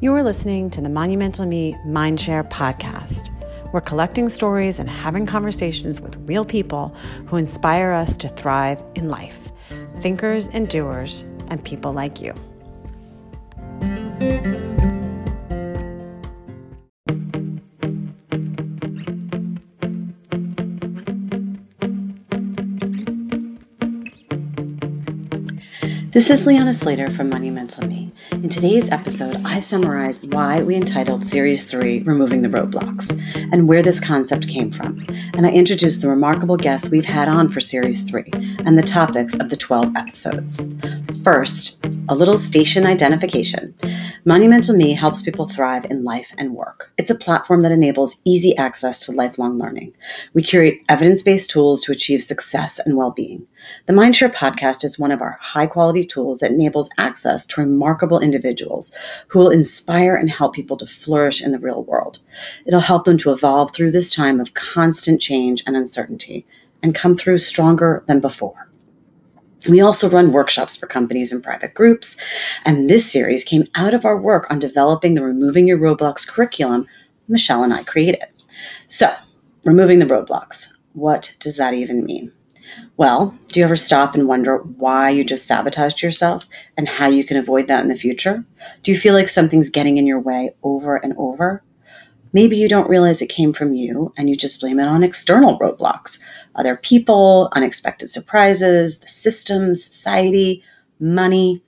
You're listening to the Monumental Me Mindshare podcast. We're collecting stories and having conversations with real people who inspire us to thrive in life thinkers and doers, and people like you. This is Leanna Slater from Monumental Me. In today's episode, I summarize why we entitled Series 3 Removing the Roadblocks and where this concept came from. And I introduce the remarkable guests we've had on for Series 3 and the topics of the 12 episodes. First, a little station identification. Monumental Me helps people thrive in life and work. It's a platform that enables easy access to lifelong learning. We curate evidence based tools to achieve success and well being. The Mindshare podcast is one of our high quality tools that enables access to remarkable individuals who will inspire and help people to flourish in the real world. It'll help them to evolve through this time of constant change and uncertainty and come through stronger than before. We also run workshops for companies and private groups, and this series came out of our work on developing the Removing Your Roadblocks curriculum Michelle and I created. So, removing the roadblocks, what does that even mean? Well, do you ever stop and wonder why you just sabotaged yourself and how you can avoid that in the future? Do you feel like something's getting in your way over and over? Maybe you don't realize it came from you and you just blame it on external roadblocks other people, unexpected surprises, the system, society, money.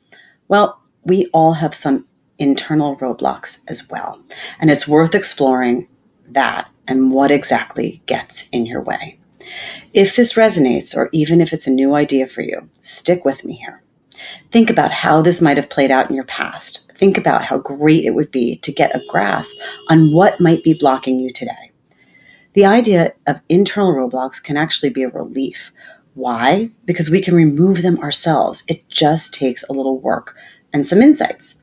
Well, we all have some internal roadblocks as well. And it's worth exploring that and what exactly gets in your way. If this resonates, or even if it's a new idea for you, stick with me here. Think about how this might have played out in your past. Think about how great it would be to get a grasp on what might be blocking you today. The idea of internal roadblocks can actually be a relief. Why? Because we can remove them ourselves. It just takes a little work and some insights.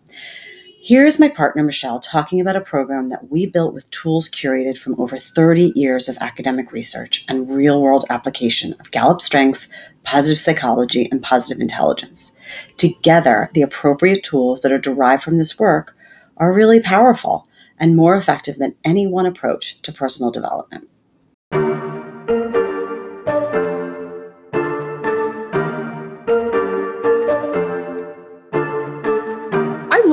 Here's my partner, Michelle, talking about a program that we built with tools curated from over 30 years of academic research and real world application of Gallup strengths, positive psychology, and positive intelligence. Together, the appropriate tools that are derived from this work are really powerful and more effective than any one approach to personal development.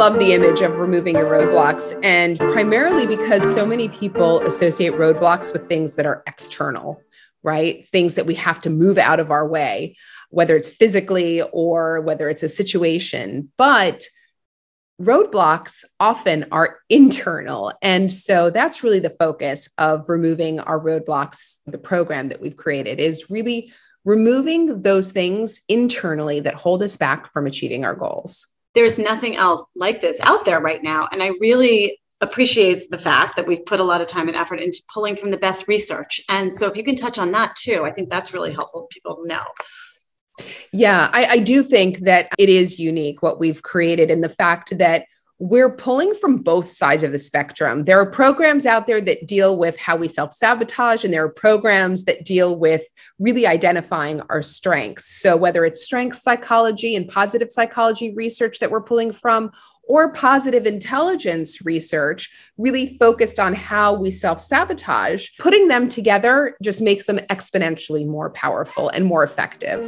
Love the image of removing your roadblocks, and primarily because so many people associate roadblocks with things that are external, right? Things that we have to move out of our way, whether it's physically or whether it's a situation. But roadblocks often are internal. And so that's really the focus of removing our roadblocks. The program that we've created is really removing those things internally that hold us back from achieving our goals there's nothing else like this out there right now. And I really appreciate the fact that we've put a lot of time and effort into pulling from the best research. And so if you can touch on that too, I think that's really helpful people know. Yeah, I, I do think that it is unique what we've created and the fact that we're pulling from both sides of the spectrum. There are programs out there that deal with how we self sabotage, and there are programs that deal with really identifying our strengths. So, whether it's strength psychology and positive psychology research that we're pulling from, or positive intelligence research, really focused on how we self sabotage, putting them together just makes them exponentially more powerful and more effective.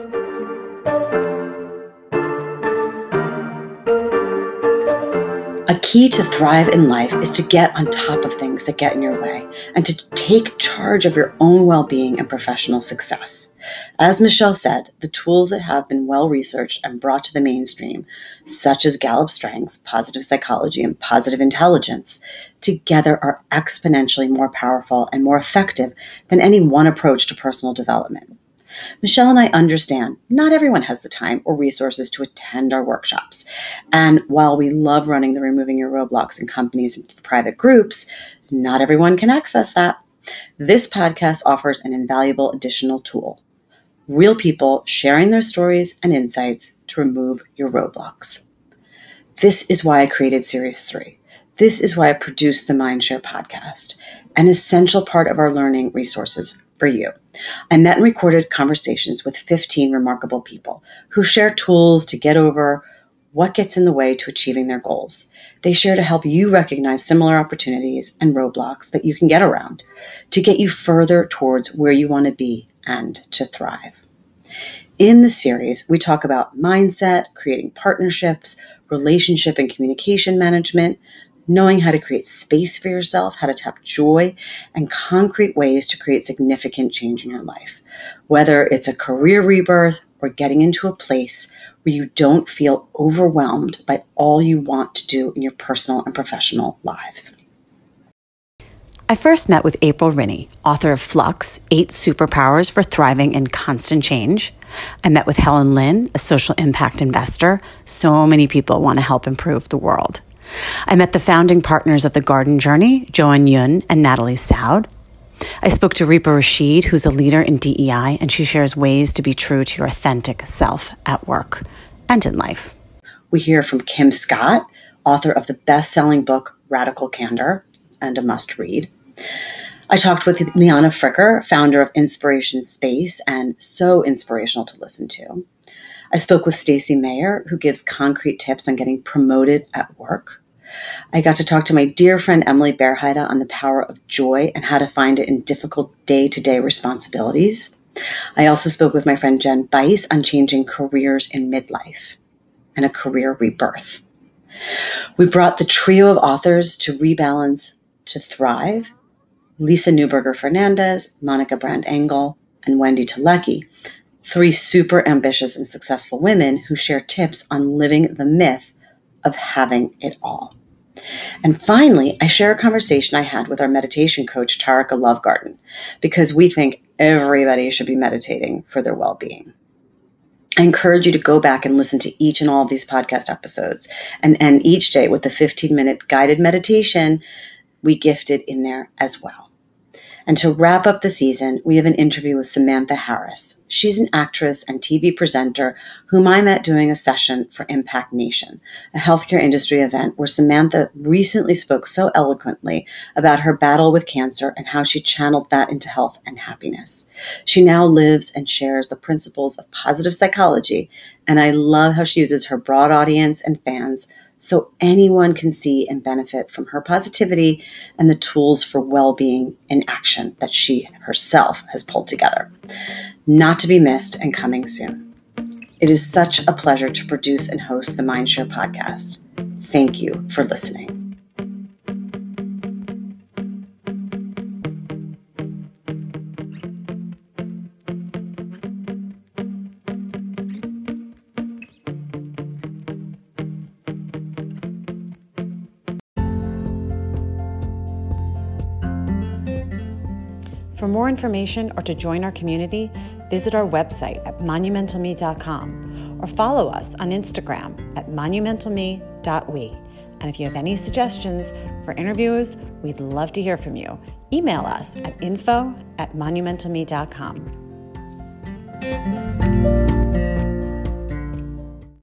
A key to thrive in life is to get on top of things that get in your way and to take charge of your own well being and professional success. As Michelle said, the tools that have been well researched and brought to the mainstream, such as Gallup Strengths, positive psychology, and positive intelligence, together are exponentially more powerful and more effective than any one approach to personal development. Michelle and I understand not everyone has the time or resources to attend our workshops. And while we love running the Removing Your Roadblocks in companies and private groups, not everyone can access that. This podcast offers an invaluable additional tool real people sharing their stories and insights to remove your roadblocks. This is why I created Series 3. This is why I produced the Mindshare podcast, an essential part of our learning resources for you. I met and recorded conversations with 15 remarkable people who share tools to get over what gets in the way to achieving their goals. They share to help you recognize similar opportunities and roadblocks that you can get around to get you further towards where you want to be and to thrive. In the series, we talk about mindset, creating partnerships, relationship and communication management, knowing how to create space for yourself, how to tap joy, and concrete ways to create significant change in your life. Whether it's a career rebirth or getting into a place where you don't feel overwhelmed by all you want to do in your personal and professional lives. I first met with April Rinne, author of Flux Eight Superpowers for Thriving in Constant Change. I met with Helen Lin, a social impact investor. So many people want to help improve the world. I met the founding partners of the Garden Journey, Joan Yun and Natalie Saud. I spoke to Reepa Rashid, who's a leader in DEI, and she shares ways to be true to your authentic self at work and in life. We hear from Kim Scott, author of the best selling book Radical Candor and a must read. I talked with Liana Fricker, founder of Inspiration Space, and so inspirational to listen to. I spoke with Stacy Mayer, who gives concrete tips on getting promoted at work. I got to talk to my dear friend Emily Bearheide on the power of joy and how to find it in difficult day to day responsibilities. I also spoke with my friend Jen Bice on changing careers in midlife and a career rebirth. We brought the trio of authors to rebalance to thrive Lisa Newberger Fernandez, Monica Brand Engel, and Wendy Teleki, three super ambitious and successful women who share tips on living the myth of having it all. And finally, I share a conversation I had with our meditation coach, Tarika Lovegarden, because we think everybody should be meditating for their well being. I encourage you to go back and listen to each and all of these podcast episodes and end each day with the 15 minute guided meditation we gifted in there as well. And to wrap up the season, we have an interview with Samantha Harris. She's an actress and TV presenter whom I met doing a session for Impact Nation, a healthcare industry event where Samantha recently spoke so eloquently about her battle with cancer and how she channeled that into health and happiness. She now lives and shares the principles of positive psychology, and I love how she uses her broad audience and fans so anyone can see and benefit from her positivity and the tools for well being in action that she herself has pulled together. Not to be missed and coming soon. It is such a pleasure to produce and host the Mindshare podcast. Thank you for listening. For more information or to join our community, visit our website at monumentalme.com or follow us on Instagram at monumentalme.we. And if you have any suggestions for interviews, we'd love to hear from you. Email us at info at monumentalme.com.